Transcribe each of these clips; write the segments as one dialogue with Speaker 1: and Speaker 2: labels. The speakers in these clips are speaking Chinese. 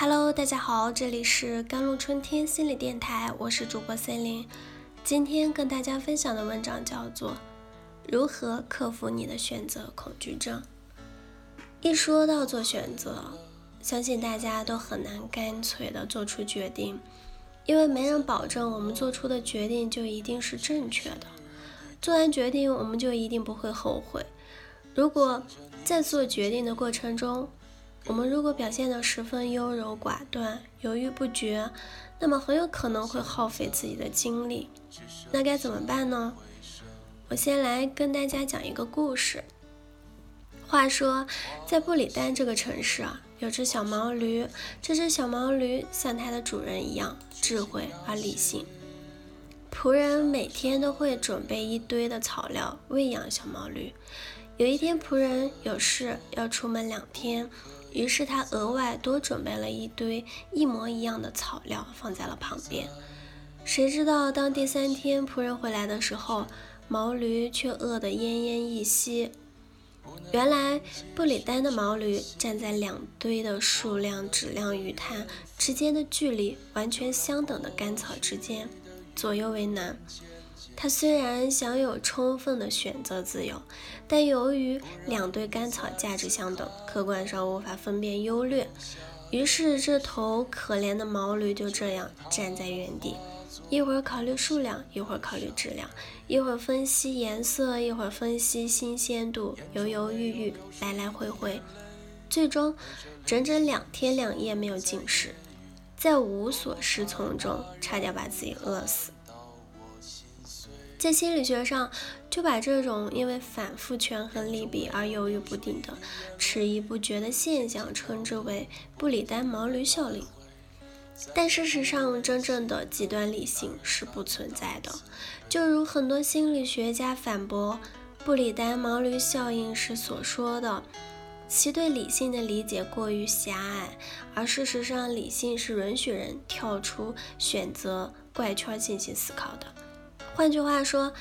Speaker 1: Hello，大家好，这里是甘露春天心理电台，我是主播森林。今天跟大家分享的文章叫做《如何克服你的选择恐惧症》。一说到做选择，相信大家都很难干脆的做出决定，因为没人保证我们做出的决定就一定是正确的。做完决定，我们就一定不会后悔。如果在做决定的过程中，我们如果表现得十分优柔寡断、犹豫不决，那么很有可能会耗费自己的精力。那该怎么办呢？我先来跟大家讲一个故事。话说，在布里丹这个城市啊，有只小毛驴。这只小毛驴像它的主人一样智慧而理性。仆人每天都会准备一堆的草料喂养小毛驴。有一天，仆人有事要出门两天，于是他额外多准备了一堆一模一样的草料放在了旁边。谁知道，当第三天仆人回来的时候，毛驴却饿得奄奄一息。原来，布里丹的毛驴站在两堆的数量、质量与它之间的距离完全相等的干草之间，左右为难。他虽然享有充分的选择自由，但由于两堆甘草价值相等，客观上无法分辨优劣。于是，这头可怜的毛驴就这样站在原地，一会儿考虑数量，一会儿考虑质量，一会儿分析颜色，一会儿分析新鲜度，犹犹豫豫，来来回回，最终整整两天两夜没有进食，在无所适从中，差点把自己饿死。在心理学上，就把这种因为反复权衡利弊而犹豫不定的迟疑不决的现象，称之为布里丹毛驴效应。但事实上，真正的极端理性是不存在的。就如很多心理学家反驳布里丹毛驴效应时所说的，其对理性的理解过于狭隘，而事实上，理性是允许人跳出选择怪圈进行思考的。换句话说，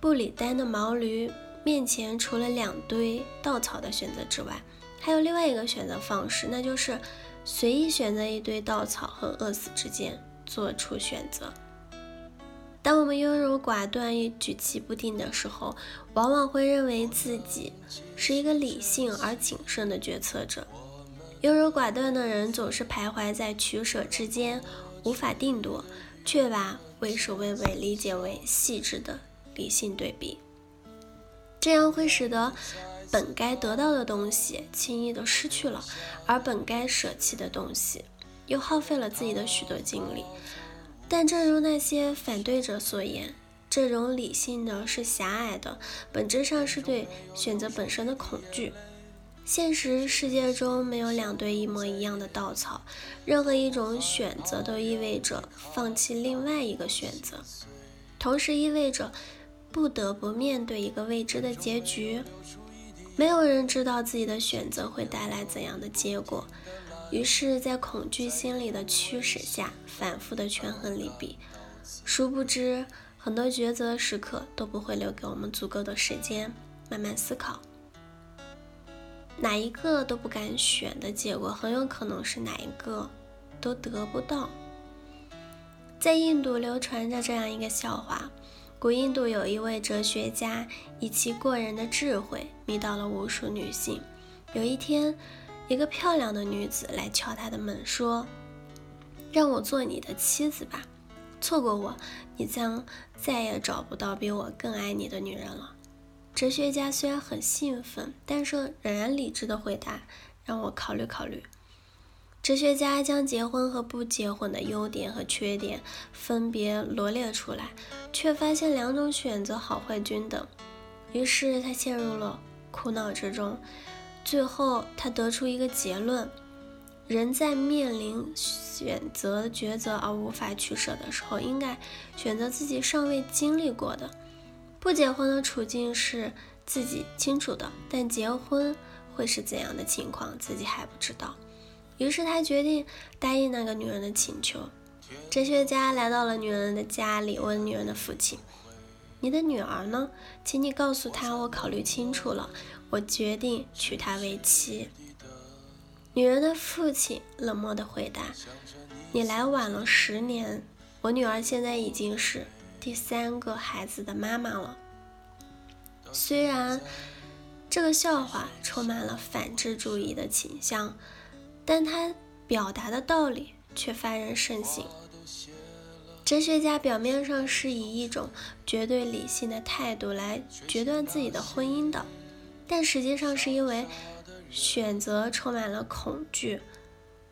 Speaker 1: 布里丹的毛驴面前除了两堆稻草的选择之外，还有另外一个选择方式，那就是随意选择一堆稻草和饿死之间做出选择。当我们优柔寡断、举棋不定的时候，往往会认为自己是一个理性而谨慎的决策者。优柔寡断的人总是徘徊在取舍之间，无法定夺，却把。畏首畏尾理解为细致的理性对比，这样会使得本该得到的东西轻易的失去了，而本该舍弃的东西又耗费了自己的许多精力。但正如那些反对者所言，这种理性的是狭隘的，本质上是对选择本身的恐惧。现实世界中没有两堆一模一样的稻草，任何一种选择都意味着放弃另外一个选择，同时意味着不得不面对一个未知的结局。没有人知道自己的选择会带来怎样的结果，于是，在恐惧心理的驱使下，反复的权衡利弊。殊不知，很多抉择时刻都不会留给我们足够的时间慢慢思考。哪一个都不敢选的结果，很有可能是哪一个都得不到。在印度流传着这样一个笑话：古印度有一位哲学家，以其过人的智慧迷倒了无数女性。有一天，一个漂亮的女子来敲他的门，说：“让我做你的妻子吧，错过我，你将再也找不到比我更爱你的女人了。”哲学家虽然很兴奋，但是仍然理智的回答：“让我考虑考虑。”哲学家将结婚和不结婚的优点和缺点分别罗列出来，却发现两种选择好坏均等。于是他陷入了苦恼之中。最后，他得出一个结论：人在面临选择抉择而无法取舍的时候，应该选择自己尚未经历过的。不结婚的处境是自己清楚的，但结婚会是怎样的情况，自己还不知道。于是他决定答应那个女人的请求。哲学家来到了女人的家里，问女人的父亲：“你的女儿呢？请你告诉她，我考虑清楚了，我决定娶她为妻。”女人的父亲冷漠地回答：“你来晚了十年，我女儿现在已经是第三个孩子的妈妈了。”虽然这个笑话充满了反智主义的倾向，但它表达的道理却发人深省。哲学家表面上是以一种绝对理性的态度来决断自己的婚姻的，但实际上是因为选择充满了恐惧，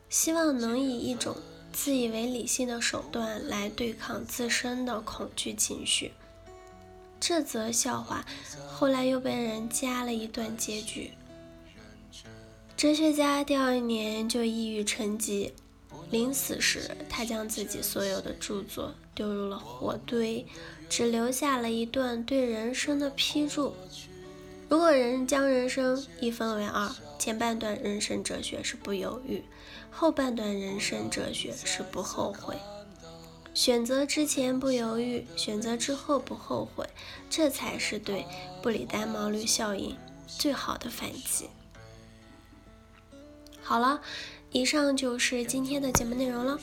Speaker 1: 希望能以一种自以为理性的手段来对抗自身的恐惧情绪。这则笑话后来又被人加了一段结局：哲学家第二年就抑郁成疾。临死时，他将自己所有的著作丢入了火堆，只留下了一段对人生的批注：如果人将人生一分为二，前半段人生哲学是不犹豫，后半段人生哲学是不后悔。选择之前不犹豫，选择之后不后悔，这才是对布里丹毛驴效应最好的反击。好了。以上就是今天的节目内容了。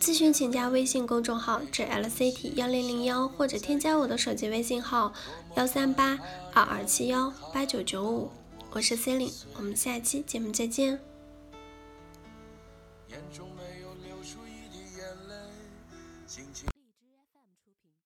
Speaker 1: 咨询请加微信公众号 jlct 幺零零幺，或者添加我的手机微信号幺三八二二七幺八九九五。我是 c e l i n e 我们下期节目再见。